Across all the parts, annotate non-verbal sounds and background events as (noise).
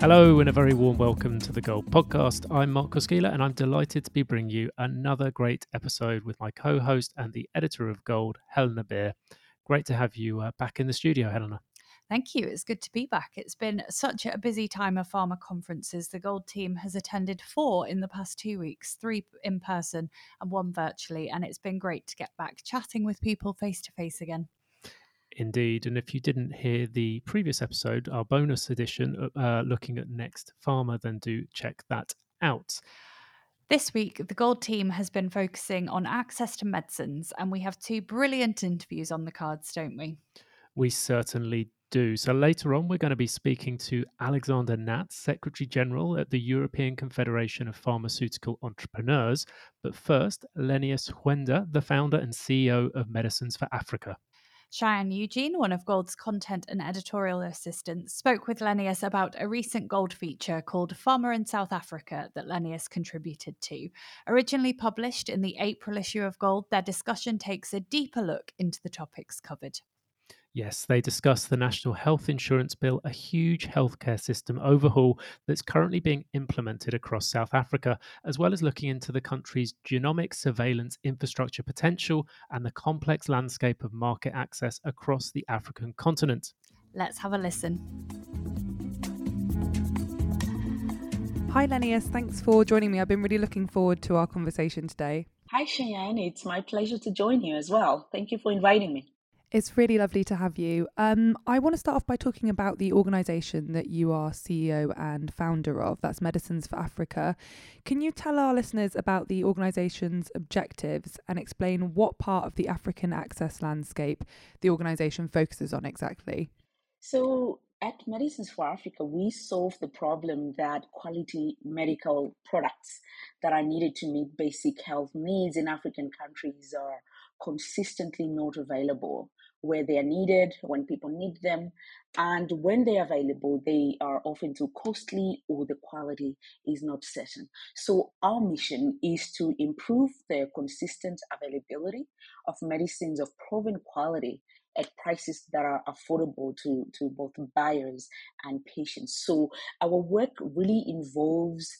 Hello, and a very warm welcome to the Gold Podcast. I'm Mark Koskila, and I'm delighted to be bringing you another great episode with my co host and the editor of Gold, Helena Beer. Great to have you uh, back in the studio, Helena. Thank you. It's good to be back. It's been such a busy time of pharma conferences. The Gold team has attended four in the past two weeks, three in person and one virtually. And it's been great to get back chatting with people face to face again. Indeed. And if you didn't hear the previous episode, our bonus edition uh, looking at Next Pharma, then do check that out. This week, the Gold team has been focusing on access to medicines, and we have two brilliant interviews on the cards, don't we? We certainly do. So later on, we're going to be speaking to Alexander Natz, Secretary General at the European Confederation of Pharmaceutical Entrepreneurs. But first, Lenias Hwenda, the founder and CEO of Medicines for Africa. Cheyenne Eugene, one of Gold's content and editorial assistants, spoke with Lenias about a recent Gold feature called Pharma in South Africa that Lenias contributed to. Originally published in the April issue of Gold, their discussion takes a deeper look into the topics covered. Yes, they discuss the National Health Insurance Bill, a huge healthcare system overhaul that's currently being implemented across South Africa, as well as looking into the country's genomic surveillance infrastructure potential and the complex landscape of market access across the African continent. Let's have a listen. Hi, Lenias. Thanks for joining me. I've been really looking forward to our conversation today. Hi, Cheyenne. It's my pleasure to join you as well. Thank you for inviting me. It's really lovely to have you. Um, I want to start off by talking about the organisation that you are CEO and founder of. That's Medicines for Africa. Can you tell our listeners about the organisation's objectives and explain what part of the African access landscape the organisation focuses on exactly? So, at Medicines for Africa, we solve the problem that quality medical products that are needed to meet basic health needs in African countries are consistently not available where they are needed, when people need them, and when they're available, they are often too costly or the quality is not certain. So, our mission is to improve the consistent availability of medicines of proven quality at prices that are affordable to, to both buyers and patients. So, our work really involves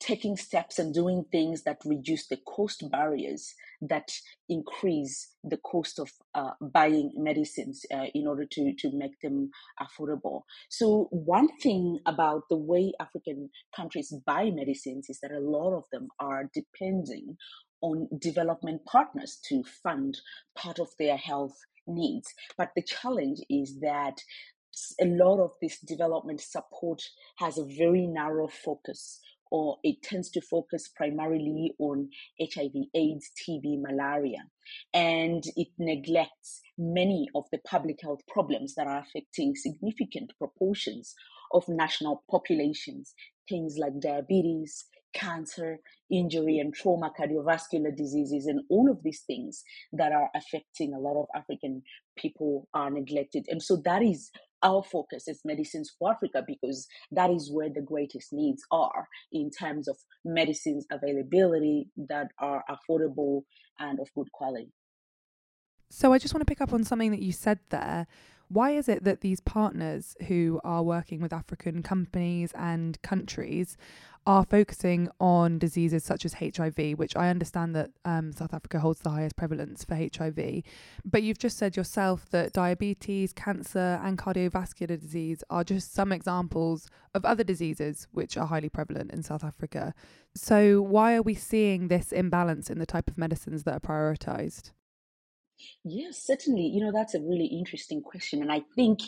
taking steps and doing things that reduce the cost barriers that increase the cost of uh, buying medicines uh, in order to, to make them affordable. So, one thing about the way African countries buy medicines is that a lot of them are depending on development partners to fund part of their health needs. But the challenge is that a lot of this development support has a very narrow focus or it tends to focus primarily on HIV, AIDS, TB, malaria, and it neglects many of the public health problems that are affecting significant proportions of national populations, things like diabetes, cancer, injury and trauma, cardiovascular diseases, and all of these things that are affecting a lot of African people are neglected. And so that is our focus is medicines for Africa because that is where the greatest needs are in terms of medicines availability that are affordable and of good quality. So I just want to pick up on something that you said there. Why is it that these partners who are working with African companies and countries are focusing on diseases such as HIV, which I understand that um, South Africa holds the highest prevalence for HIV. But you've just said yourself that diabetes, cancer, and cardiovascular disease are just some examples of other diseases which are highly prevalent in South Africa. So, why are we seeing this imbalance in the type of medicines that are prioritized? Yes, certainly. You know, that's a really interesting question. And I think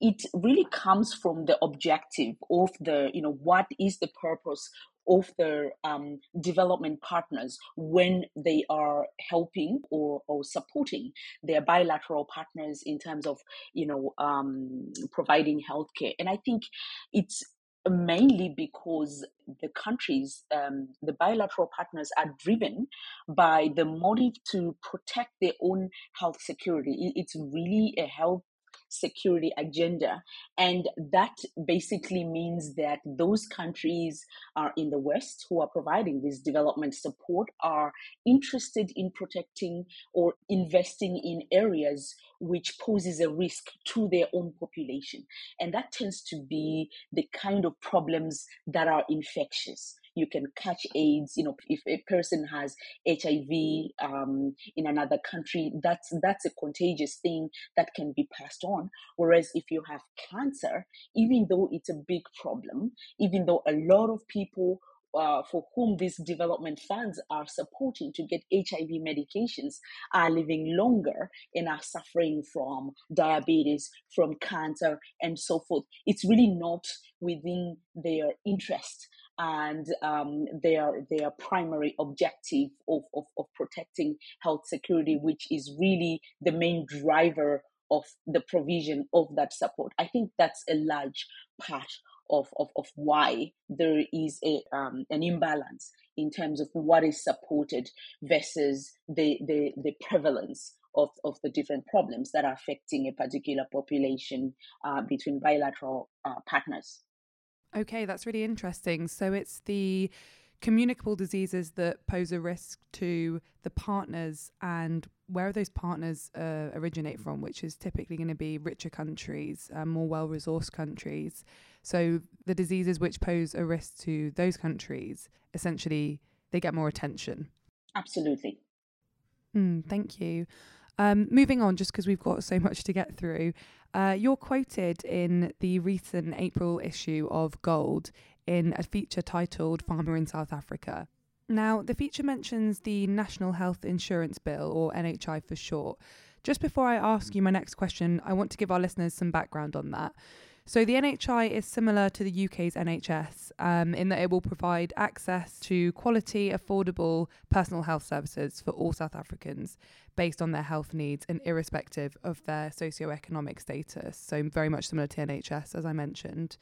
it really comes from the objective of the, you know, what is the purpose of the um, development partners when they are helping or, or supporting their bilateral partners in terms of, you know, um, providing healthcare. And I think it's mainly because the countries, um, the bilateral partners, are driven by the motive to protect their own health security. It's really a health security agenda. And that basically means that those countries are in the West who are providing this development support are interested in protecting or investing in areas which poses a risk to their own population. And that tends to be the kind of problems that are infectious you can catch AIDS. You know, if a person has HIV um, in another country, that's that's a contagious thing that can be passed on. Whereas if you have cancer, even though it's a big problem, even though a lot of people uh, for whom these development funds are supporting to get HIV medications are living longer and are suffering from diabetes, from cancer, and so forth. It's really not within their interest and um, their their primary objective of, of, of protecting health security, which is really the main driver of the provision of that support. I think that's a large part of, of, of why there is a um, an imbalance in terms of what is supported versus the, the, the prevalence of, of the different problems that are affecting a particular population uh, between bilateral uh, partners. Okay, that's really interesting. So it's the communicable diseases that pose a risk to the partners and where those partners uh, originate from, which is typically going to be richer countries, uh, more well resourced countries. So the diseases which pose a risk to those countries, essentially, they get more attention. Absolutely. Mm, thank you. Um, moving on, just because we've got so much to get through, uh, you're quoted in the recent April issue of Gold in a feature titled Pharma in South Africa. Now, the feature mentions the National Health Insurance Bill, or NHI for short. Just before I ask you my next question, I want to give our listeners some background on that. So, the NHI is similar to the UK's NHS um, in that it will provide access to quality, affordable personal health services for all South Africans based on their health needs and irrespective of their socio-economic status. So, very much similar to NHS, as I mentioned.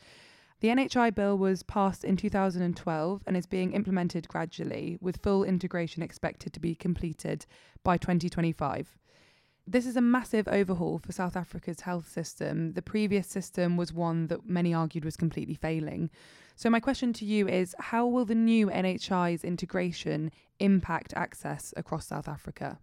The NHI bill was passed in 2012 and is being implemented gradually, with full integration expected to be completed by 2025. This is a massive overhaul for South Africa's health system. The previous system was one that many argued was completely failing. So, my question to you is how will the new NHI's integration impact access across South Africa?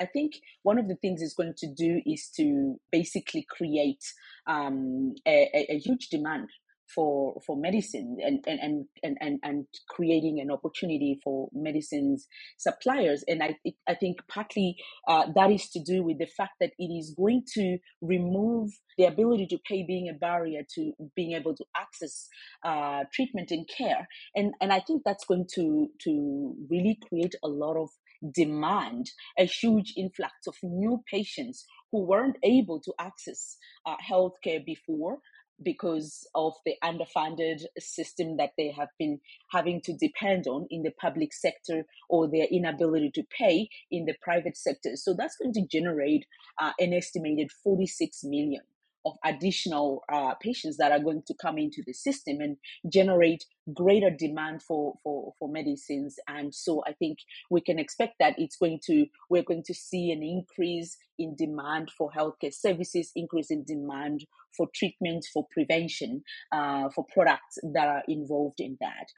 I think one of the things it's going to do is to basically create um, a, a, huge demand for for medicine and and and and, and creating an opportunity for medicines suppliers. And i i think partly uh, that is to do with the fact that it is going to remove the ability to pay being a barrier to being able to access uh, treatment and care. And and i think that's going to to really create a lot of demand a huge influx of new patients who weren't able to access uh, healthcare before because of the underfunded system that they have been having to depend on in the public sector or their inability to pay in the private sector. So that's going to generate uh, an estimated 46 million of additional uh, patients that are going to come into the system and generate greater demand for, for, for medicines. And so I think we can expect that it's going to, we're going to see an increase in demand for healthcare services, increase in demand for treatment, for prevention, uh, for products that are involved in that.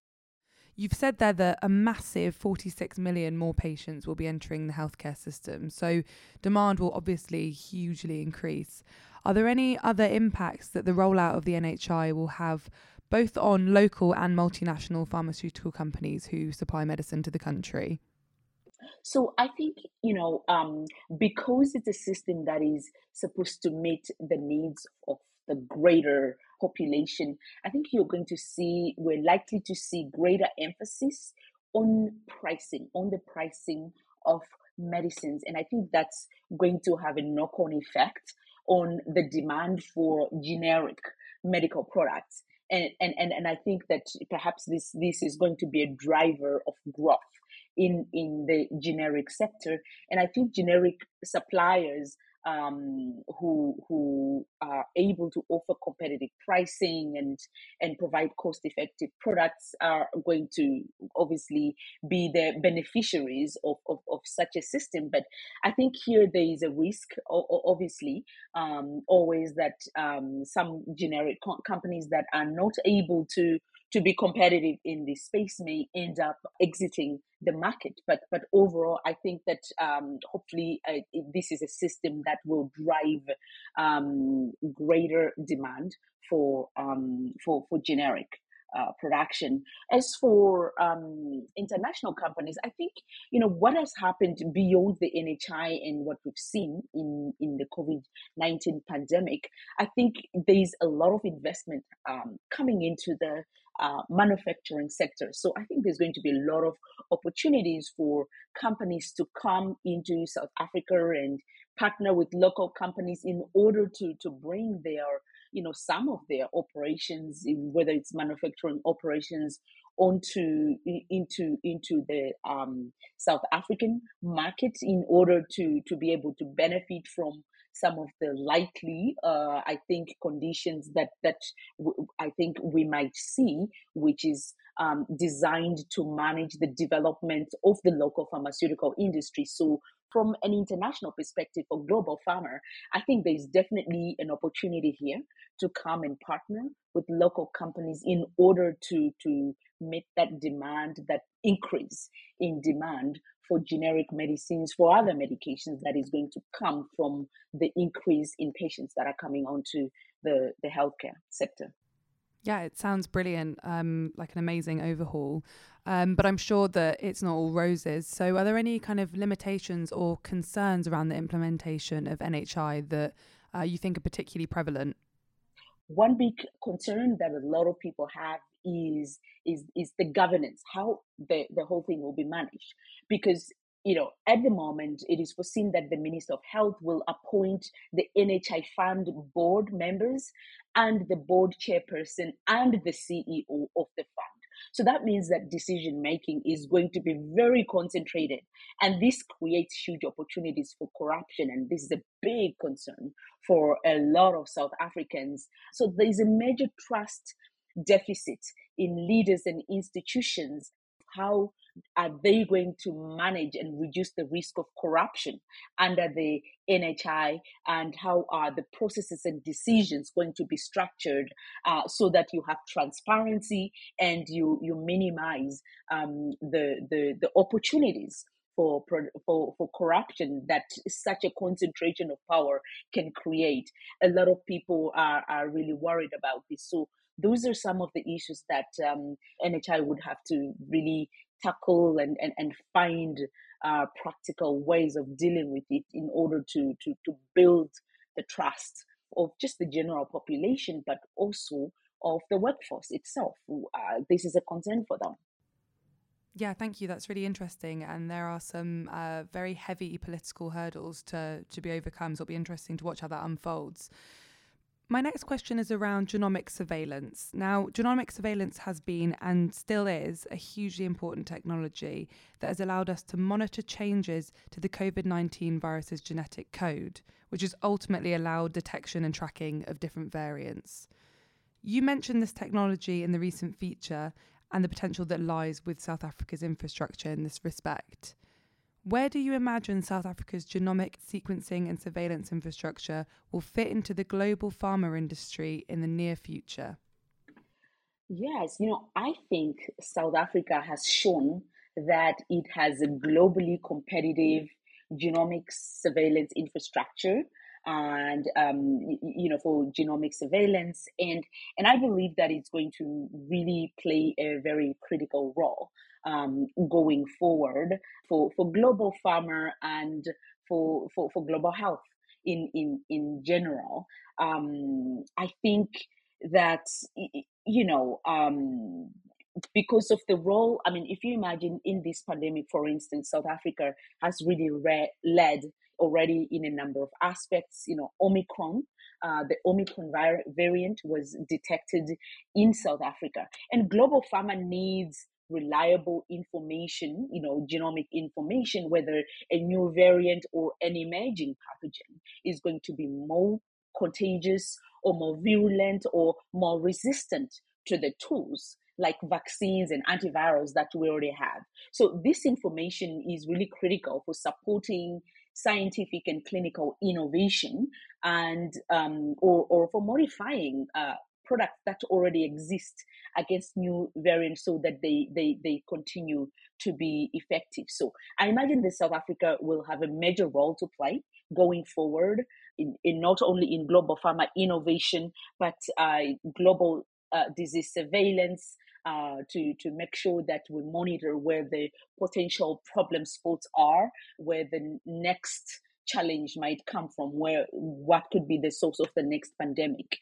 You've said there that a massive 46 million more patients will be entering the healthcare system. So demand will obviously hugely increase. Are there any other impacts that the rollout of the NHI will have both on local and multinational pharmaceutical companies who supply medicine to the country? So I think, you know, um, because it's a system that is supposed to meet the needs of the greater population, I think you're going to see, we're likely to see greater emphasis on pricing, on the pricing of medicines. And I think that's going to have a knock on effect on the demand for generic medical products. And, and, and, and I think that perhaps this, this is going to be a driver of growth in, in the generic sector. And I think generic suppliers um, who who are able to offer competitive pricing and and provide cost effective products are going to obviously be the beneficiaries of, of, of such a system. But I think here there is a risk, obviously, um, always that um, some generic co- companies that are not able to to be competitive in this space may end up exiting the market. But but overall, I think that um, hopefully uh, this is a system that will drive um, greater demand for um, for for generic uh, production. As for um, international companies, I think you know what has happened beyond the NHI and what we've seen in in the COVID nineteen pandemic. I think there is a lot of investment um, coming into the uh, manufacturing sector. So I think there's going to be a lot of opportunities for companies to come into South Africa and partner with local companies in order to to bring their you know some of their operations whether it's manufacturing operations onto into into the um, South African market in order to to be able to benefit from some of the likely uh, I think conditions that that w- I think we might see, which is um, designed to manage the development of the local pharmaceutical industry. So from an international perspective for global pharma, I think there is definitely an opportunity here to come and partner with local companies in order to to meet that demand, that increase in demand for generic medicines, for other medications that is going to come from the increase in patients that are coming onto the, the healthcare sector. Yeah, it sounds brilliant, um, like an amazing overhaul. Um, but I'm sure that it's not all roses. So, are there any kind of limitations or concerns around the implementation of NHI that uh, you think are particularly prevalent? One big concern that a lot of people have is is is the governance, how the, the whole thing will be managed. Because you know, at the moment, it is foreseen that the Minister of Health will appoint the NHI Fund board members and the board chairperson and the CEO of the fund. So that means that decision making is going to be very concentrated. And this creates huge opportunities for corruption. And this is a big concern for a lot of South Africans. So there is a major trust deficit in leaders and institutions. How are they going to manage and reduce the risk of corruption under the NHI and how are the processes and decisions going to be structured uh, so that you have transparency and you you minimize um, the, the the opportunities for, for, for corruption that such a concentration of power can create. A lot of people are, are really worried about this. So those are some of the issues that um, NHI would have to really tackle and, and, and find uh, practical ways of dealing with it in order to, to, to build the trust of just the general population, but also of the workforce itself. Uh, this is a concern for them. Yeah, thank you. That's really interesting. And there are some uh, very heavy political hurdles to, to be overcome. So it'll be interesting to watch how that unfolds. My next question is around genomic surveillance. Now, genomic surveillance has been and still is a hugely important technology that has allowed us to monitor changes to the COVID 19 virus's genetic code, which has ultimately allowed detection and tracking of different variants. You mentioned this technology in the recent feature and the potential that lies with South Africa's infrastructure in this respect. Where do you imagine South Africa's genomic sequencing and surveillance infrastructure will fit into the global pharma industry in the near future? Yes, you know, I think South Africa has shown that it has a globally competitive genomic surveillance infrastructure and um, you know for genomic surveillance and and I believe that it's going to really play a very critical role um, going forward for, for global pharma and for, for, for global health in, in, in general. Um, I think that, you know, um, because of the role, I mean, if you imagine in this pandemic, for instance, South Africa has really re- led already in a number of aspects. You know, Omicron, uh, the Omicron variant was detected in South Africa, and global pharma needs reliable information, you know, genomic information, whether a new variant or an emerging pathogen is going to be more contagious or more virulent or more resistant to the tools like vaccines and antivirals that we already have. So this information is really critical for supporting scientific and clinical innovation and um, or, or for modifying uh, products that already exist against new variants so that they, they, they continue to be effective. So I imagine that South Africa will have a major role to play going forward in, in not only in global pharma innovation, but uh, global uh, disease surveillance uh, to to make sure that we monitor where the potential problem spots are, where the next challenge might come from where what could be the source of the next pandemic.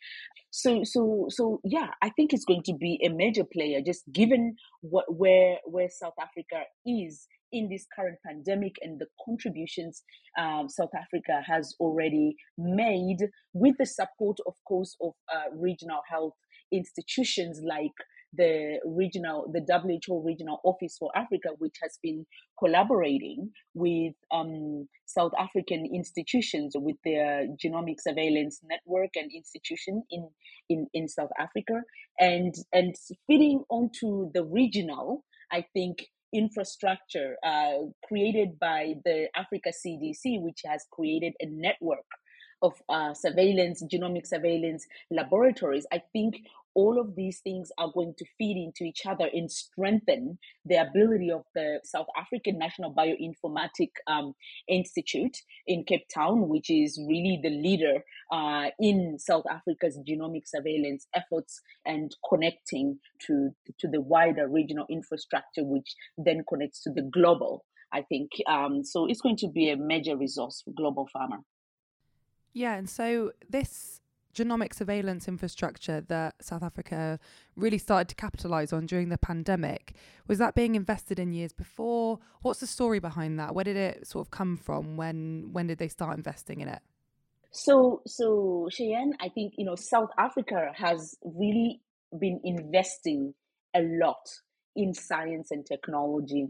So so so yeah i think it's going to be a major player just given what where where south africa is in this current pandemic and the contributions um, south africa has already made with the support of course of uh, regional health institutions like the regional, the WHO regional office for Africa, which has been collaborating with um, South African institutions, with their genomic surveillance network and institution in, in, in South Africa, and and feeding onto the regional, I think infrastructure uh, created by the Africa CDC, which has created a network of uh, surveillance, genomic surveillance laboratories, I think all of these things are going to feed into each other and strengthen the ability of the South African National Bioinformatic um, Institute in Cape Town, which is really the leader uh, in South Africa's genomic surveillance efforts and connecting to, to the wider regional infrastructure, which then connects to the global. I think um, so. It's going to be a major resource for global pharma. Yeah, and so this genomic surveillance infrastructure that South Africa really started to capitalize on during the pandemic, was that being invested in years before? What's the story behind that? Where did it sort of come from? When when did they start investing in it? So so Cheyenne, I think you know South Africa has really been investing a lot in science and technology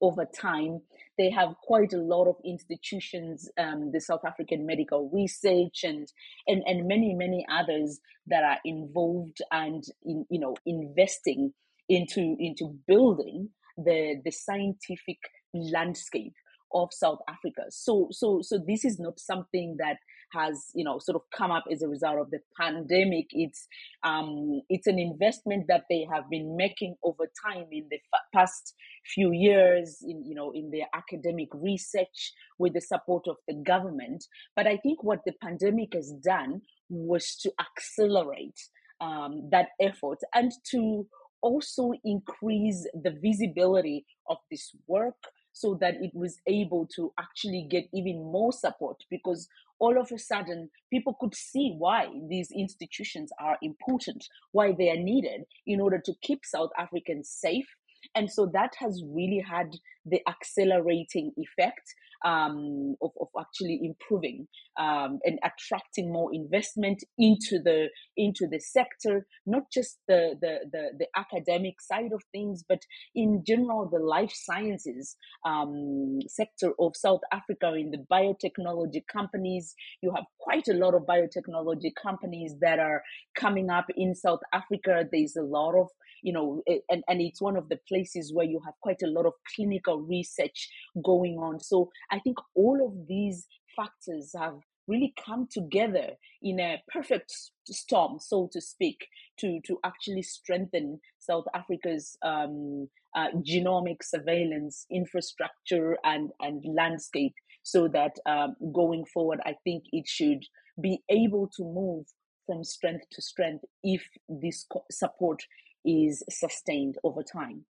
over time. They have quite a lot of institutions, um, the South African Medical Research and, and and many many others that are involved and in you know investing into into building the the scientific landscape of South Africa. So so so this is not something that has you know sort of come up as a result of the pandemic. It's um, it's an investment that they have been making over time in the f- past few years in you know in their academic research with the support of the government. But I think what the pandemic has done was to accelerate um, that effort and to also increase the visibility of this work so that it was able to actually get even more support because all of a sudden people could see why these institutions are important, why they are needed in order to keep South Africans safe. And so that has really had the accelerating effect um, of, of actually improving um, and attracting more investment into the into the sector, not just the, the, the, the academic side of things, but in general the life sciences um, sector of South Africa in the biotechnology companies. You have quite a lot of biotechnology companies that are coming up in South Africa. There's a lot of you know, and, and it's one of the places where you have quite a lot of clinical research going on. So I think all of these factors have really come together in a perfect storm, so to speak, to, to actually strengthen South Africa's um, uh, genomic surveillance infrastructure and, and landscape so that um, going forward, I think it should be able to move from strength to strength if this support is sustained over time.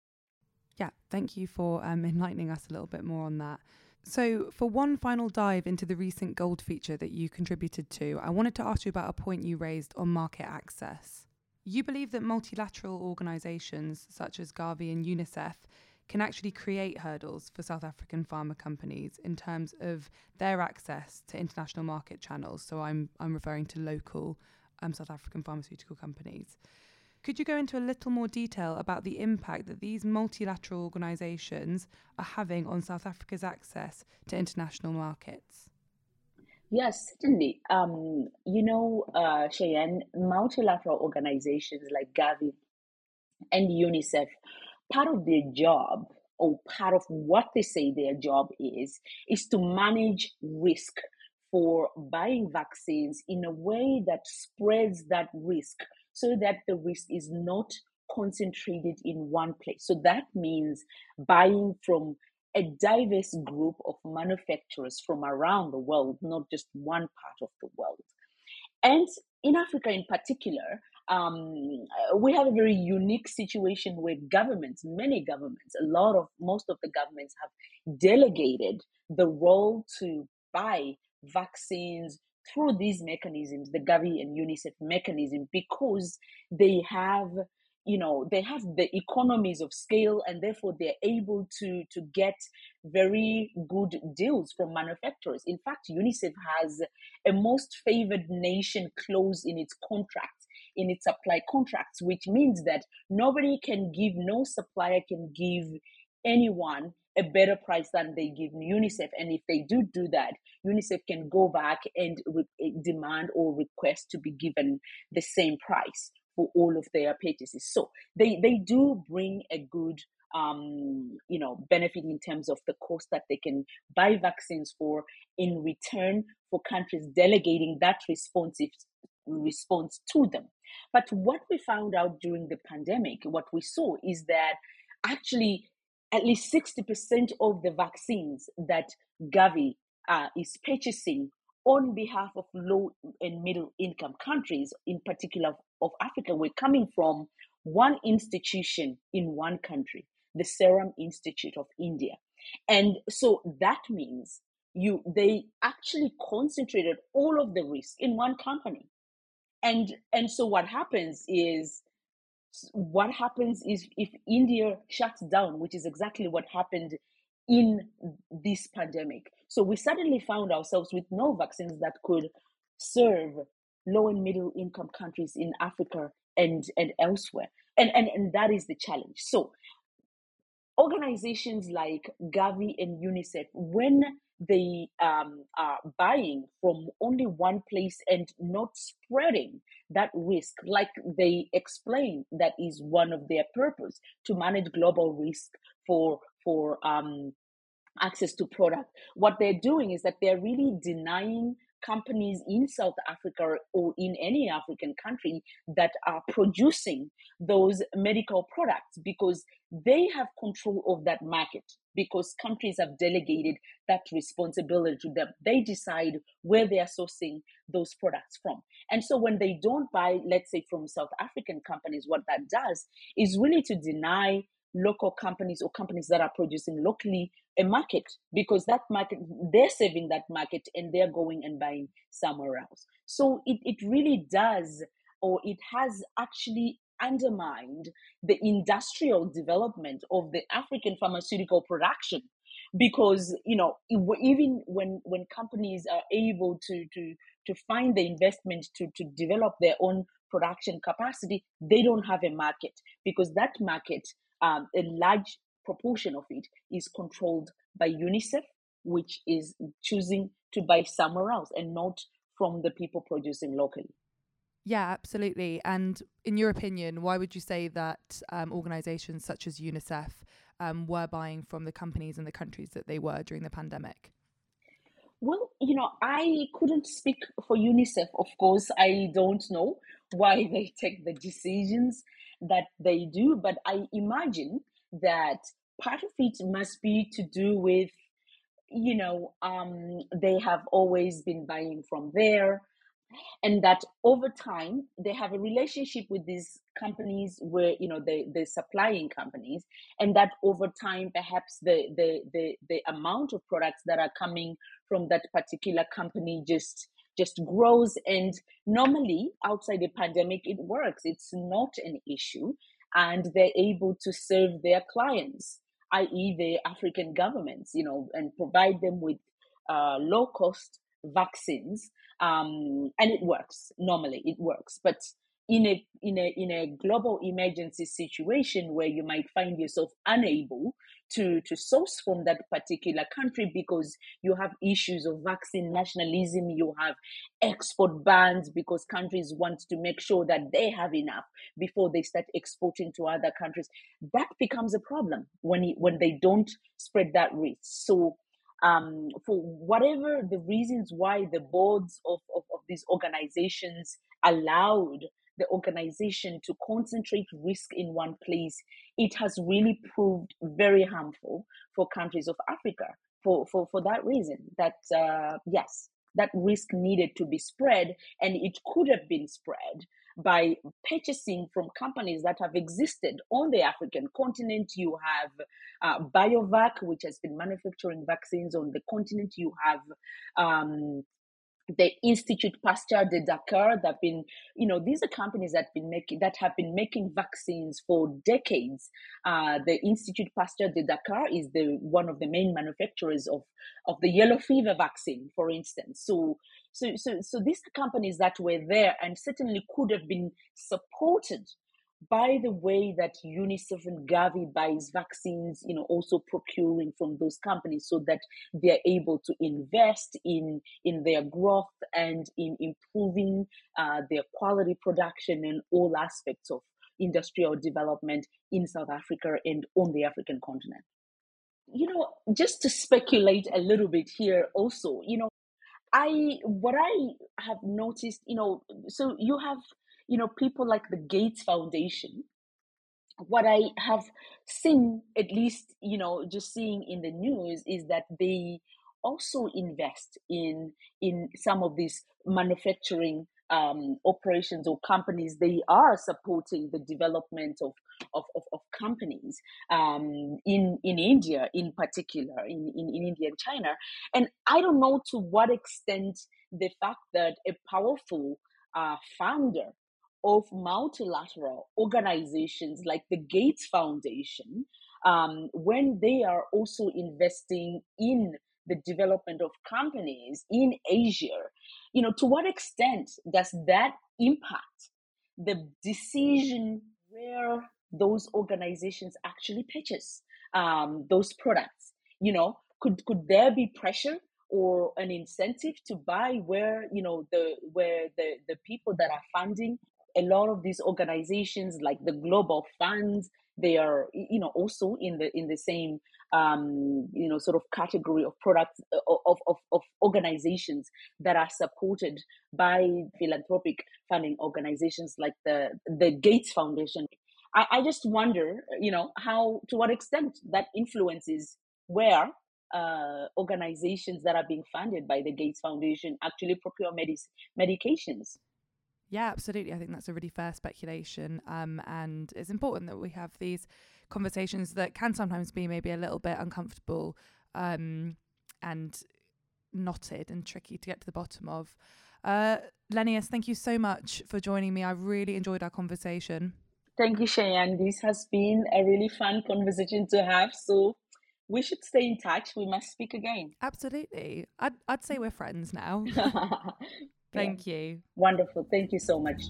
Yeah, thank you for um, enlightening us a little bit more on that. So, for one final dive into the recent gold feature that you contributed to, I wanted to ask you about a point you raised on market access. You believe that multilateral organisations such as Gavi and UNICEF can actually create hurdles for South African pharma companies in terms of their access to international market channels. So, I'm, I'm referring to local um, South African pharmaceutical companies. Could you go into a little more detail about the impact that these multilateral organisations are having on South Africa's access to international markets? Yes, certainly. Um, you know, uh, Cheyenne, multilateral organizations like Gavi and UNICEF, part of their job or part of what they say their job is, is to manage risk for buying vaccines in a way that spreads that risk so that the risk is not concentrated in one place. So that means buying from a diverse group of manufacturers from around the world, not just one part of the world. And in Africa in particular, um, we have a very unique situation where governments, many governments, a lot of most of the governments have delegated the role to buy vaccines through these mechanisms, the Gavi and UNICEF mechanism, because they have you know they have the economies of scale and therefore they're able to to get very good deals from manufacturers. In fact unicef has a most favored nation clause in its contract in its supply contracts which means that nobody can give no supplier can give anyone a better price than they give UNICEF. And if they do do that, UNICEF can go back and re- demand or request to be given the same price for all of their purchases. So they, they do bring a good um, you know, benefit in terms of the cost that they can buy vaccines for in return for countries delegating that responsive response to them. But what we found out during the pandemic, what we saw is that actually at least 60% of the vaccines that Gavi uh, is purchasing on behalf of low and middle income countries, in particular of Africa, were coming from one institution in one country, the Serum Institute of India. And so that means you they actually concentrated all of the risk in one company. And and so what happens is what happens is if India shuts down, which is exactly what happened in this pandemic. So we suddenly found ourselves with no vaccines that could serve low and middle income countries in Africa and, and elsewhere. And, and, and that is the challenge. So organizations like Gavi and UNICEF, when they um, are buying from only one place and not spreading that risk, like they explain, that is one of their purpose to manage global risk for for um, access to product. What they're doing is that they're really denying companies in South Africa or in any African country that are producing those medical products because they have control of that market because countries have delegated that responsibility to them. They decide where they are sourcing those products from. And so when they don't buy, let's say from South African companies, what that does is really to deny local companies or companies that are producing locally a market because that market they're saving that market and they're going and buying somewhere else so it, it really does or it has actually undermined the industrial development of the african pharmaceutical production because you know even when when companies are able to to to find the investment to to develop their own production capacity they don't have a market because that market um, a large proportion of it is controlled by UNICEF, which is choosing to buy somewhere else and not from the people producing locally. Yeah, absolutely. And in your opinion, why would you say that um, organizations such as UNICEF um, were buying from the companies and the countries that they were during the pandemic? Well, you know, I couldn't speak for UNICEF. Of course, I don't know (laughs) why they take the decisions that they do, but I imagine that part of it must be to do with, you know, um, they have always been buying from there, and that over time they have a relationship with these companies where you know they the supplying companies and that over time perhaps the, the the the amount of products that are coming from that particular company just just grows. And normally, outside the pandemic, it works. It's not an issue. And they're able to serve their clients, i.e., the African governments, you know, and provide them with uh, low cost vaccines. Um, and it works. Normally, it works. But in a in a in a global emergency situation where you might find yourself unable to to source from that particular country because you have issues of vaccine nationalism you have export bans because countries want to make sure that they have enough before they start exporting to other countries that becomes a problem when when they don't spread that risk so um, for whatever the reasons why the boards of, of, of these organizations allowed the organization to concentrate risk in one place, it has really proved very harmful for countries of Africa for, for, for that reason. That, uh, yes, that risk needed to be spread, and it could have been spread by purchasing from companies that have existed on the African continent. You have uh, BioVac, which has been manufacturing vaccines on the continent. You have um, the Institute Pasteur de Dakar that been, you know, these are companies that been making that have been making vaccines for decades. Uh, the Institute Pasteur de Dakar is the one of the main manufacturers of of the yellow fever vaccine, for instance. So, so, so, so these are companies that were there and certainly could have been supported by the way that UNICEF and Gavi buys vaccines, you know, also procuring from those companies so that they're able to invest in in their growth and in improving uh, their quality production and all aspects of industrial development in South Africa and on the African continent. You know, just to speculate a little bit here, also, you know, I what I have noticed, you know, so you have you know, people like the Gates Foundation, what I have seen, at least, you know, just seeing in the news, is that they also invest in in some of these manufacturing um, operations or companies. They are supporting the development of of, of, of companies um, in in India, in particular, in, in in India and China. And I don't know to what extent the fact that a powerful uh, founder of multilateral organizations like the Gates Foundation, um, when they are also investing in the development of companies in Asia, you know, to what extent does that impact the decision where those organizations actually purchase um, those products? You know, could could there be pressure or an incentive to buy where you know the where the the people that are funding a lot of these organizations like the global funds they are you know also in the in the same um, you know sort of category of products uh, of, of, of organizations that are supported by philanthropic funding organizations like the the gates foundation. I, I just wonder you know how to what extent that influences where uh, organizations that are being funded by the gates foundation actually procure medis- medications yeah, absolutely. I think that's a really fair speculation. Um, and it's important that we have these conversations that can sometimes be maybe a little bit uncomfortable um, and knotted and tricky to get to the bottom of. Uh, Lenias, thank you so much for joining me. I really enjoyed our conversation. Thank you, Cheyenne. This has been a really fun conversation to have. So we should stay in touch. We must speak again. Absolutely. I'd, I'd say we're friends now. (laughs) (laughs) Thank yeah. you. Wonderful. Thank you so much.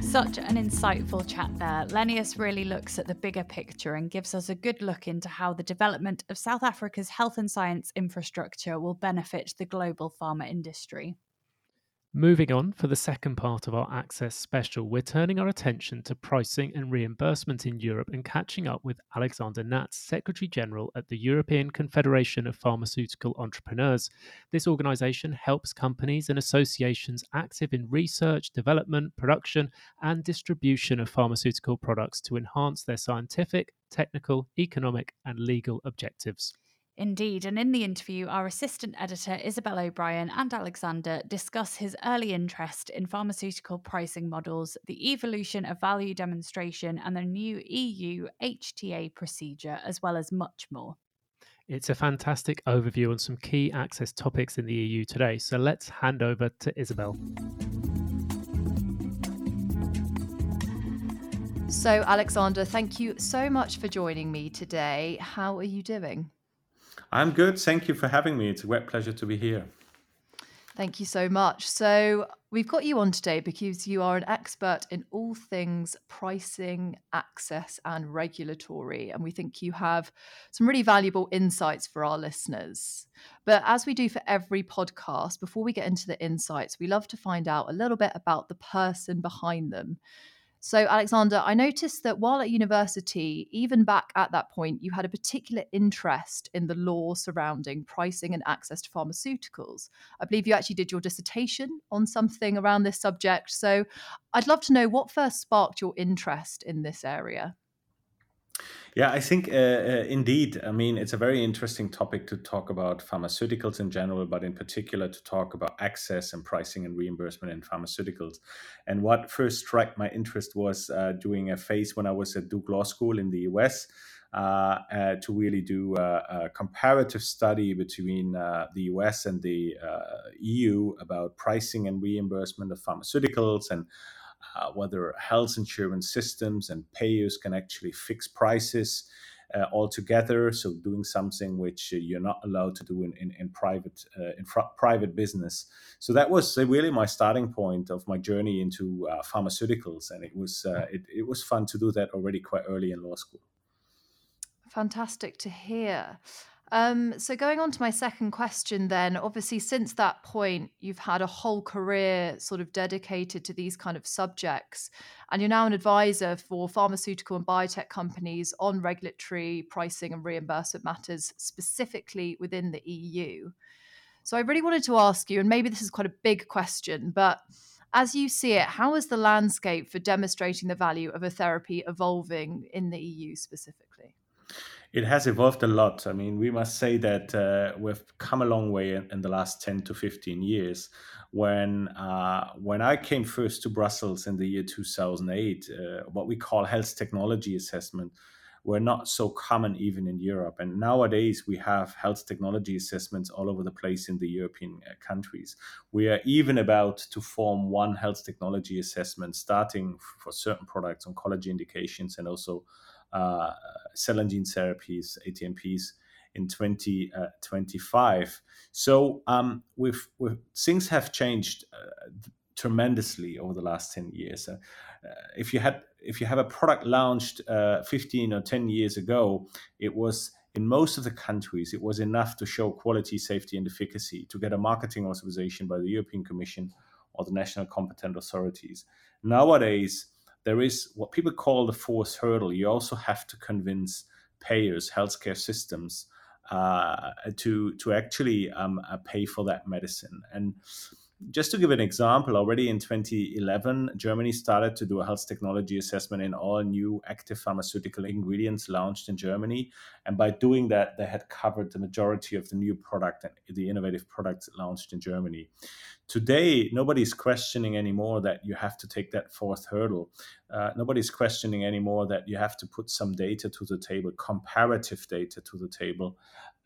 Such an insightful chat there. Lenias really looks at the bigger picture and gives us a good look into how the development of South Africa's health and science infrastructure will benefit the global pharma industry. Moving on, for the second part of our Access special, we're turning our attention to pricing and reimbursement in Europe and catching up with Alexander Natz, Secretary General at the European Confederation of Pharmaceutical Entrepreneurs. This organization helps companies and associations active in research, development, production, and distribution of pharmaceutical products to enhance their scientific, technical, economic, and legal objectives. Indeed, and in the interview, our assistant editor Isabel O'Brien and Alexander discuss his early interest in pharmaceutical pricing models, the evolution of value demonstration, and the new EU HTA procedure, as well as much more. It's a fantastic overview on some key access topics in the EU today, so let's hand over to Isabel. So, Alexander, thank you so much for joining me today. How are you doing? I'm good. Thank you for having me. It's a great pleasure to be here. Thank you so much. So, we've got you on today because you are an expert in all things pricing, access, and regulatory. And we think you have some really valuable insights for our listeners. But as we do for every podcast, before we get into the insights, we love to find out a little bit about the person behind them. So, Alexander, I noticed that while at university, even back at that point, you had a particular interest in the law surrounding pricing and access to pharmaceuticals. I believe you actually did your dissertation on something around this subject. So, I'd love to know what first sparked your interest in this area. Yeah, I think uh, uh, indeed. I mean, it's a very interesting topic to talk about pharmaceuticals in general, but in particular to talk about access and pricing and reimbursement in pharmaceuticals. And what first struck my interest was uh, doing a phase when I was at Duke Law School in the US. Uh, uh, to really do a, a, comparative study between uh, the US and the EU about pricing and reimbursement of pharmaceuticals and uh, whether health insurance systems and payers can actually fix prices uh, altogether. So doing something which uh, you're not allowed to do in in, in private uh, in fr- private business. So that was uh, really my starting point of my journey into uh, pharmaceuticals, and it was it, it was fun to do that already quite early in law school. Fantastic to hear. Um, so, going on to my second question, then, obviously, since that point, you've had a whole career sort of dedicated to these kind of subjects, and you're now an advisor for pharmaceutical and biotech companies on regulatory pricing and reimbursement matters, specifically within the EU. So, I really wanted to ask you, and maybe this is quite a big question, but as you see it, how is the landscape for demonstrating the value of a therapy evolving in the EU specifically? It has evolved a lot. I mean, we must say that uh, we've come a long way in, in, the last 10 to 15 years. When, uh, when I came first to Brussels in the year 2008, uh, what we call health technology assessment were not so common even in Europe. And nowadays we have health technology assessments all over the place in the European uh, countries. We are even about to form one health technology assessment starting for certain products, oncology indications, and also uh, cell and gene therapies, ATMPs, in 2025. Uh, so um, we've, we've, things have changed uh, tremendously over the last 10 years. Uh, if you had if you have a product launched uh, 15 or 10 years ago, it was in most of the countries it was enough to show quality, safety, and efficacy to get a marketing authorization by the European Commission or the national competent authorities. Nowadays, there is what people call the fourth hurdle. You also have to convince payers, healthcare systems, uh, to to actually um, uh, pay for that medicine. And just to give an example, already in 2011, Germany started to do a health technology assessment in all new active pharmaceutical ingredients launched in Germany. And by doing that, they had covered the majority of the new product and the innovative products launched in Germany. Today, nobody's questioning anymore that you have to take that fourth hurdle. Uh, nobody's questioning anymore that you have to put some data to the table, comparative data to the table,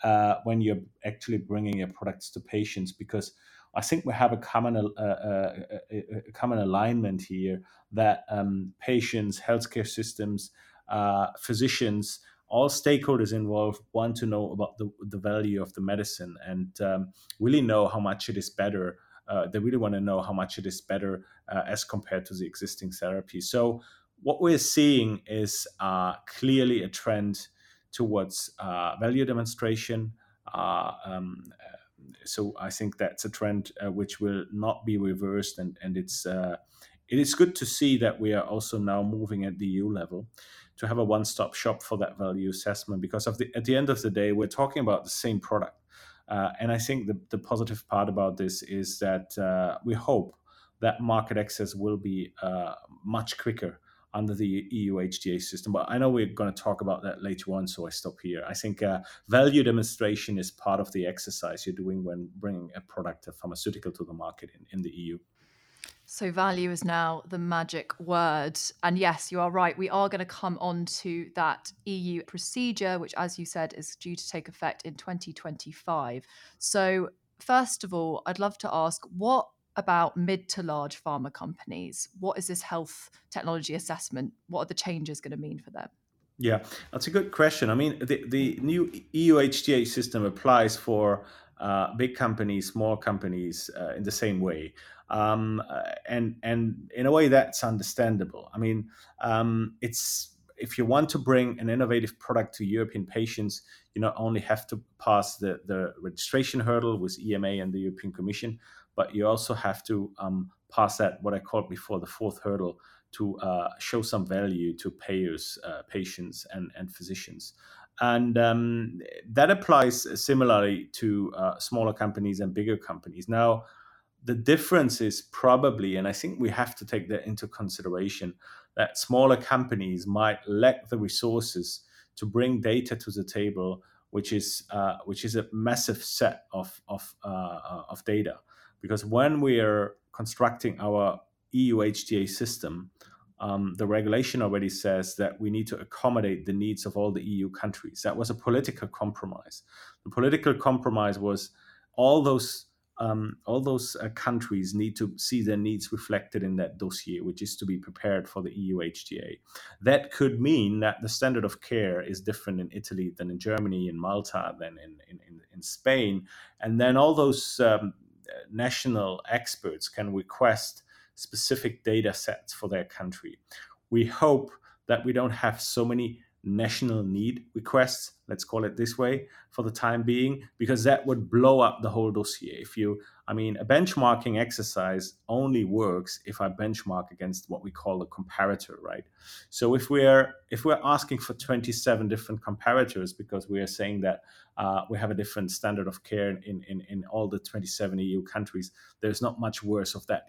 uh, when you're actually bringing your products to patients because I think we have a common uh, uh, a, a common alignment here that um, patients, healthcare systems, uh, physicians, all stakeholders involved want to know about the, the value of the medicine and um, really know how much it is better. Uh, they really want to know how much it is better uh, as compared to the existing therapy. So, what we're seeing is uh, clearly a trend towards value demonstration. Um, so I think that's a trend uh, which will not be reversed, and and it's uh, it is good to see that we are also now moving at the EU level to have a one-stop shop for that value assessment because of the at the end of the day we're talking about the same product, uh, and I think the the positive part about this is that uh, we hope that market access will be uh, much quicker under the EU HTA system. But I know we're going to talk about that later on, so I stop here. I think uh, value demonstration is part of the exercise you're doing when bringing a product, a pharmaceutical, to the market in, in the EU. So, value is now the magic word. And yes, you are right. We are going to come on to that EU procedure, which, as you said, is due to take effect in 2025. So, first of all, I'd love to ask what about mid to large pharma companies. What is this health technology assessment? What are the changes going to mean for them? Yeah, that's a good question. I mean, the, the new EU HTA system applies for uh, big companies, small companies uh, in the same way. Um, uh, and and in a way that's understandable. I mean, um, it's if you want to bring an innovative product to European patients, you not only have to pass the, the registration hurdle with EMA and the European Commission, but you also have to um, pass that what I called before the fourth hurdle to uh, show some value to payers, uh, patients, and and physicians. And um, that applies similarly to uh, smaller companies and bigger companies. Now, the difference is probably, and I think we have to take that into consideration, that smaller companies might lack the resources to bring data to the table, which is uh, which is a massive set of of, uh, of data. Because when we are constructing our EU HTA system, um, the regulation already says that we need to accommodate the needs of all the EU countries. That was a political compromise. The political compromise was all those um, all those uh, countries need to see their needs reflected in that dossier, which is to be prepared for the EU HTA. That could mean that the standard of care is different in Italy than in Germany, in Malta, than in, in, in, in Spain. And then all those um, national experts can request specific data sets for their country. We hope that we don't have so many national need requests, let's call it this way, for the time being, because that would blow up the whole dossier. If you, I mean, a benchmarking exercise only works if I benchmark against what we call a comparator, right? So if we're if we're asking for 27 different comparators because we are saying that uh, we have a different standard of care in, in, in all the 27 EU countries, there's not much worse of that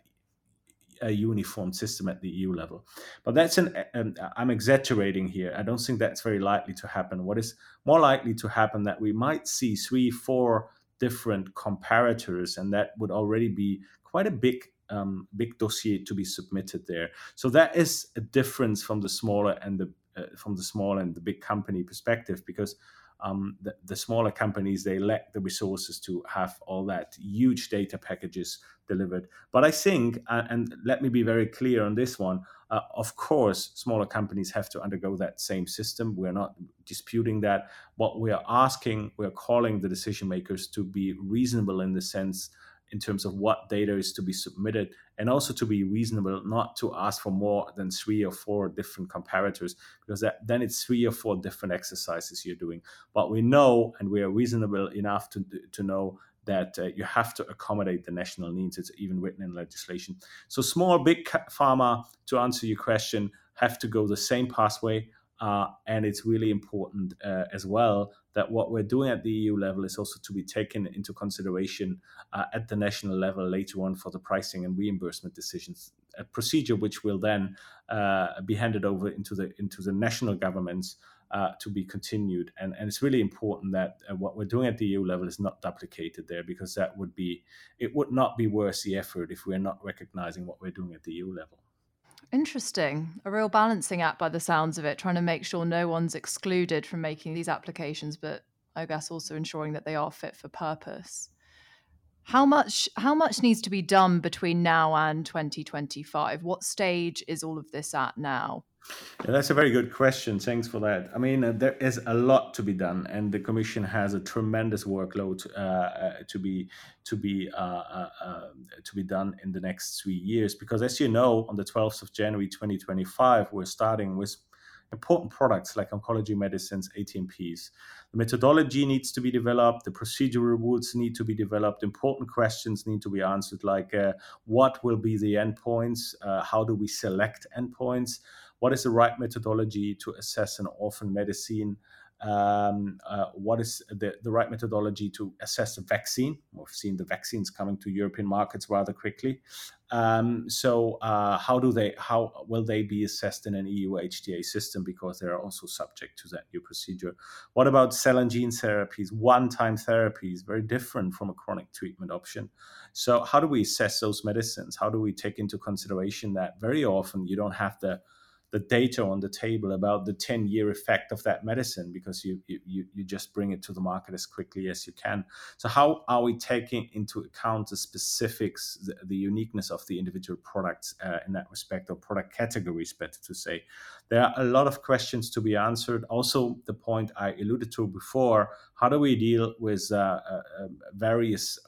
a uniform system at the EU level. But that's an, an, I'm exaggerating here. I don't think that's very likely to happen. What is more likely to happen that we might see three, four different comparators, and that would already be quite a big um, big dossier to be submitted there. So that is a difference from the smaller and the uh, from the small and the big company perspective because um, the, the, smaller companies they lack the resources to have all that huge data packages delivered. But i think uh, and let me be very clear on this one uh, of course smaller companies have to undergo that same system. We're not disputing that. What we are asking we're calling the decision makers to be reasonable in the sense in terms of what data is to be submitted and also to be reasonable not to ask for more than three or four different comparators because that, then it's three or four different exercises you're doing. But we know and we are reasonable enough to, to know that uh, you have to accommodate the national needs. It's even written in legislation. So small big pharma to answer your question have to go the same pathway uh, and it's really important uh, as well that what we're doing at the EU level is also to be taken into consideration uh, at the national level later on for the pricing and reimbursement decisions. A procedure which will then uh, be handed over into the into the national governments uh, to be continued. And, and it's really important that uh, what we're doing at the EU level is not duplicated there because that would be it would not be worth the effort if we're not recognizing what we're doing at the EU level. Interesting. A real balancing act by the sounds of it, trying to make sure no one's excluded from making these applications, but I guess also ensuring that they are fit for purpose. How much how much needs to be done between now and 2025? What stage is all of this at now? Yeah, that's a very good question. Thanks for that. I mean, uh, there is a lot to be done, and the Commission has a tremendous workload uh, uh, to be to be uh, uh, uh, to be done in the next three years. Because, as you know, on the 12th of January 2025, we're starting with important products like oncology medicines, ATMPs. The methodology needs to be developed, the procedural rules need to be developed, important questions need to be answered, like what will be the endpoints, how do we select endpoints, what is the right methodology to assess an orphan medicine um, uh, what is the, the right methodology to assess a vaccine. We've seen the vaccines coming to European markets rather quickly. Um, so uh, how do they how will they be assessed in an EU HTA system because they are also subject to that new procedure? What about cell and gene therapies, one-time therapies, very different from a chronic treatment option. So how do we assess those medicines? How do we take into consideration that very often you don't have the the data on the table about the 10 year effect of that medicine because you, you you just bring it to the market as quickly as you can. So how are we taking into account the specifics the, the uniqueness of the individual products uh, in that respect or product categories better to say? There are a lot of questions to be answered. Also the point i alluded to before how do we deal with uh, uh, um, various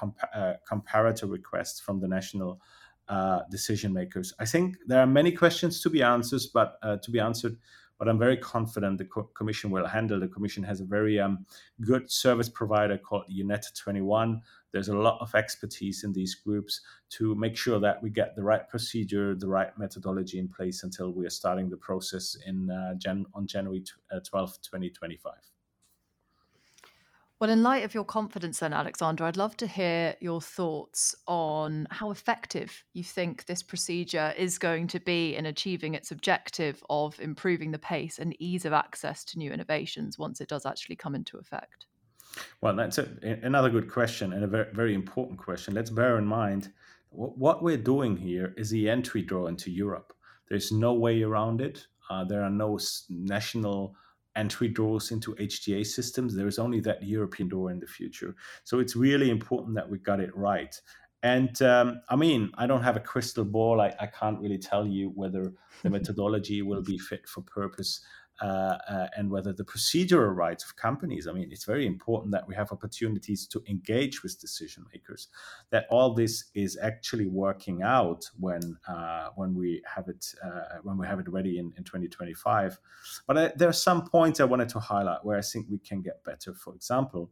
uh, uh, comparator requests from the national uh, decision makers. I think there are many questions to be answered, but uh, to be answered. But I'm very confident the co- Commission will handle. The Commission has a very um, good service provider called UNET21. There's a lot of expertise in these groups to make sure that we get the right procedure, the right methodology in place until we are starting the process in uh, Jan- on January t- 12th, uh, 2025. Well, in light of your confidence, then, Alexander, I'd love to hear your thoughts on how effective you think this procedure is going to be in achieving its objective of improving the pace and ease of access to new innovations once it does actually come into effect. Well, that's a, another good question and a very, very important question. Let's bear in mind what we're doing here is the entry draw into Europe. There's no way around it. Uh, there are no national entry doors into HTA systems. There is only that European door in the future. So it's really important that we got it right. And um, I mean, I don't have a crystal ball. I, I can't really tell you whether the (laughs) methodology will be fit for purpose uh, uh, and whether the procedural rights of companies. I mean, it's very important that we have opportunities to engage with decision makers. That all this is actually working out when uh, when we have it uh, when we have it ready in, in 2025. But I, there are some points I wanted to highlight where I think we can get better. For example,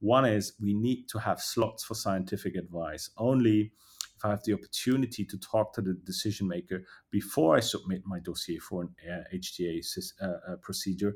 one is we need to have slots for scientific advice. Only if I have the opportunity to talk to the decision maker before I submit my dossier for an uh, HTA uh, uh, procedure,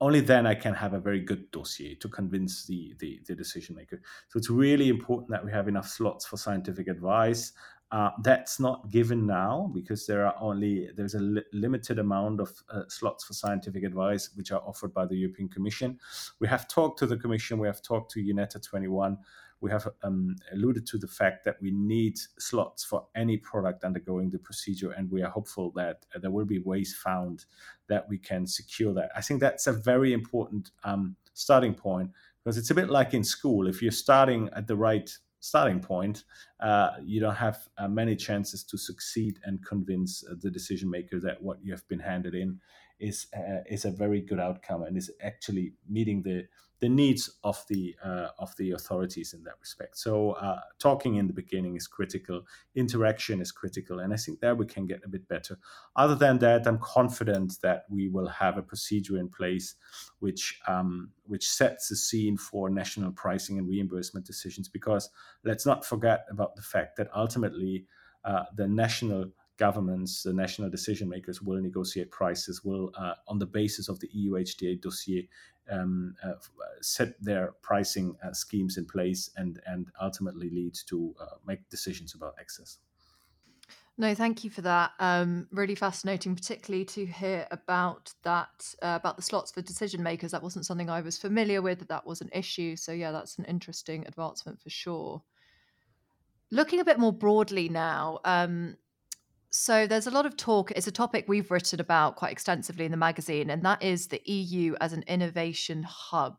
only then I can have a very good dossier to convince the, the, the, decision maker. So it's really important that we have enough slots for scientific advice. Uh, that's not given now because there are only there's a li- limited amount of uh, slots for scientific advice which are offered by the European Commission. We have talked to the Commission. We have talked to EUnetHTA 21 we have um, alluded to the fact that we need slots for any product undergoing the procedure, and we are hopeful that uh, there will be ways found that we can secure that. I think that's a very important um, starting point because it's a bit like in school. If you're starting at the right starting point, uh, you don't have uh, many chances to succeed and convince uh, the decision maker that what you have been handed in is uh, is a very good outcome and is actually meeting the the needs of the uh, of the authorities in that respect. So uh, talking in the beginning is critical. Interaction is critical, and I think there we can get a bit better. Other than that, I'm confident that we will have a procedure in place which um, which sets the scene for national pricing and reimbursement decisions. Because let's not forget about the fact that ultimately uh, the national governments, the national decision makers will negotiate prices, will, uh, on the basis of the EU HTA dossier, um, uh, set their pricing uh, schemes in place and, and ultimately lead to uh, make decisions about access. No, thank you for that. Um, really fascinating, particularly to hear about that uh, about the slots for decision makers. That wasn't something I was familiar with. That that was an issue. So yeah, that's an interesting advancement for sure. Looking a bit more broadly now, um, so there's a lot of talk. It's a topic we've written about quite extensively in the magazine, and that is the EU as an innovation hub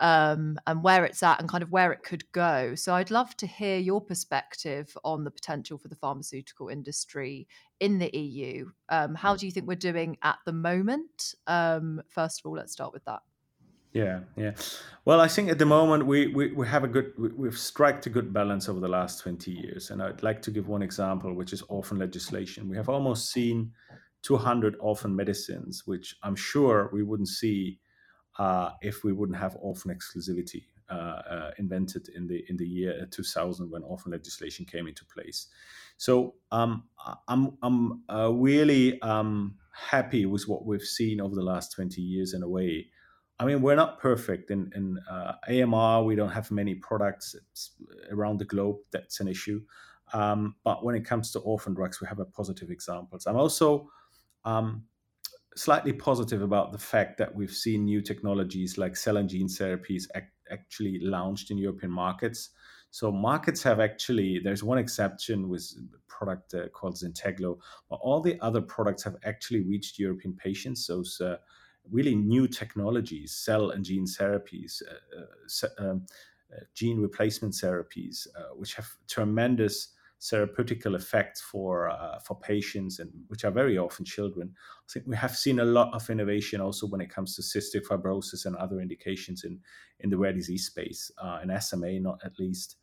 um, and where it's at and kind of where it could go. So I'd love to hear your perspective on the potential for the pharmaceutical industry in the EU. Um, how do you think we're doing at the moment? Um, first of all, let's start with that. Yeah, yeah. Well, I think at the moment we, we, we have a good we, have struck a good balance over the last twenty years, and I'd like to give one example, which is orphan legislation. We have almost seen two hundred orphan medicines, which I'm sure we wouldn't see uh, if we wouldn't have orphan exclusivity uh, uh, invented in the in the year 2000 when orphan legislation came into place. So um, I'm I'm uh, really um, happy with what we've seen over the last 20 years in a way I mean, we're not perfect in, in uh, AMR. We don't have many products around the globe. That's an issue. Um, but when it comes to orphan drugs, we have a positive examples. I'm also um, slightly positive about the fact that we've seen new technologies like cell and gene therapies ac- actually launched in European markets. So markets have actually, there's one exception with product uh, called Zynteglo, but all the other products have actually reached European patients. Those uh, really new technologies, cell and gene therapies, uh, uh um, uh, gene replacement therapies, which have tremendous therapeutical effects for uh, for patients and which are very often children. I think we have seen a lot of innovation also when it comes to cystic fibrosis and other indications in in the rare disease space, uh, in SMA not at least.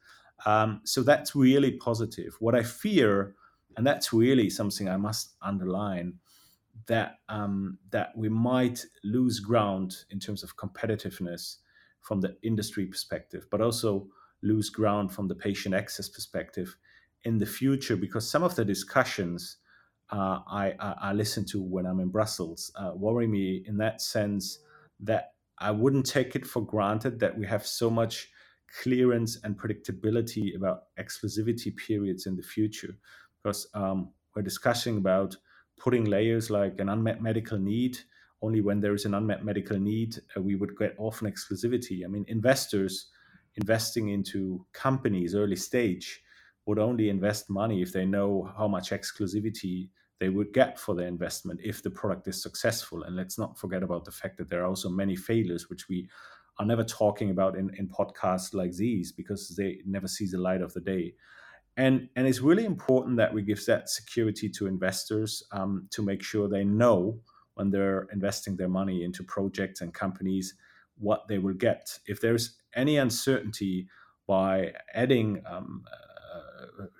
Um, so that's really positive. What I fear, and that's really something I must underline, that um, that we might lose ground in terms of competitiveness from the industry perspective, but also lose ground from the patient access perspective in the future because some of the discussions uh, I, I, I, listen to when I'm in Brussels uh, worry me in that sense that I wouldn't take it for granted that we have so much clearance and predictability about exclusivity periods in the future. Because um, we're discussing about putting layers like an unmet medical need only when there is an unmet medical need uh, we would get orphan exclusivity i mean investors investing into companies early stage would only invest money if they know how much exclusivity they would get for their investment if the product is successful. And let's not forget about the fact that there are also many failures, which we are never talking about in, in podcasts like these because they never see the light of the day. And, and it's really important that we give that security to investors um, to make sure they know when they're investing their money into projects and companies what they will get. If there's any uncertainty by adding um,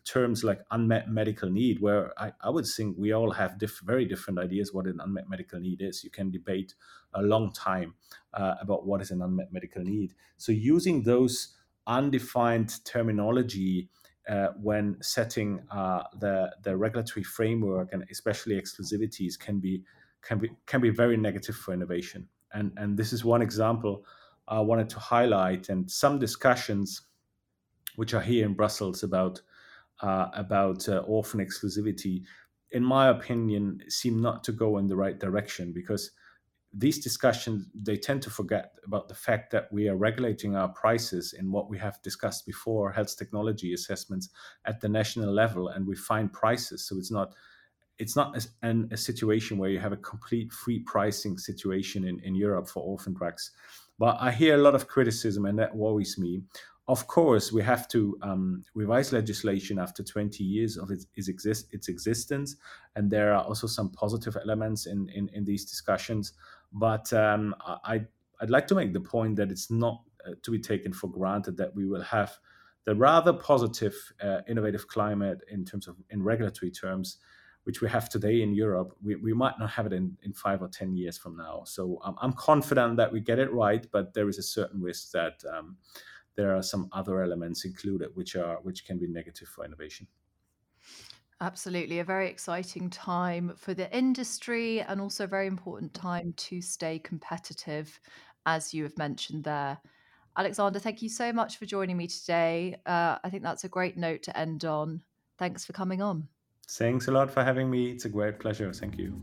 terms like unmet medical need, where I, I would think we all have diff- very different ideas what an unmet medical need is. You can debate a long time uh, about what is an unmet medical need. So using those undefined terminology uh, when setting uh, the the regulatory framework and especially exclusivities can be can be can be very negative for innovation. And and this is one example I wanted to highlight. And some discussions which are here in Brussels about uh, about uh, orphan exclusivity, in my opinion, seem not to go in the right direction because these discussions they tend to forget about the fact that we are regulating our prices in what we have discussed before health technology assessments at the national level and we find prices so it's not it's not a, an, a situation where you have a complete free pricing situation in, in Europe for orphan drugs. But I hear a lot of criticism, and that worries me, of course, we have to um, revise legislation after 20 years of its, its, exist, its existence. And there are also some positive elements in, in, in these discussions. But um, I, I'd like to make the point that it's not uh, to be taken for granted that we will have the rather positive uh, innovative climate in terms of in regulatory terms which we have today in Europe, we, we might not have it in, in five or 10 years from now. So um, I'm confident that we get it right, but there is a certain risk that um, there are some other elements included which are which can be negative for innovation Absolutely, a very exciting time for the industry and also a very important time to stay competitive, as you have mentioned there. Alexander, thank you so much for joining me today. Uh, I think that's a great note to end on. Thanks for coming on. Thanks a lot for having me. It's a great pleasure. Thank you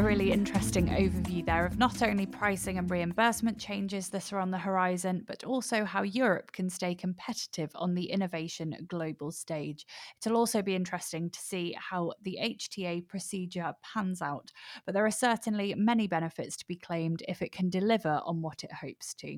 a really interesting overview there of not only pricing and reimbursement changes that are on the horizon, but also how Europe can stay competitive on the innovation global stage. It'll also be interesting to see how the HTA procedure pans out, but there are certainly many benefits to be claimed if it can deliver on what it hopes to.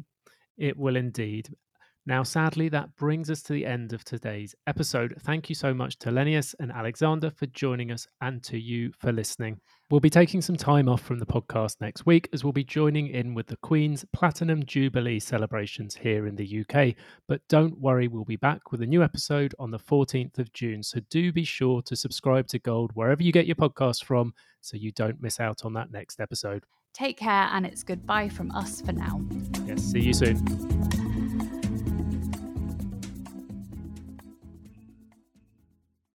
It will indeed. Now, sadly, that brings us to the end of today's episode. Thank you so much to Lenias and Alexander for joining us and to you for listening. We'll be taking some time off from the podcast next week as we'll be joining in with the Queen's Platinum Jubilee celebrations here in the UK. But don't worry, we'll be back with a new episode on the 14th of June. So do be sure to subscribe to Gold wherever you get your podcast from so you don't miss out on that next episode. Take care, and it's goodbye from us for now. Yes, see you soon.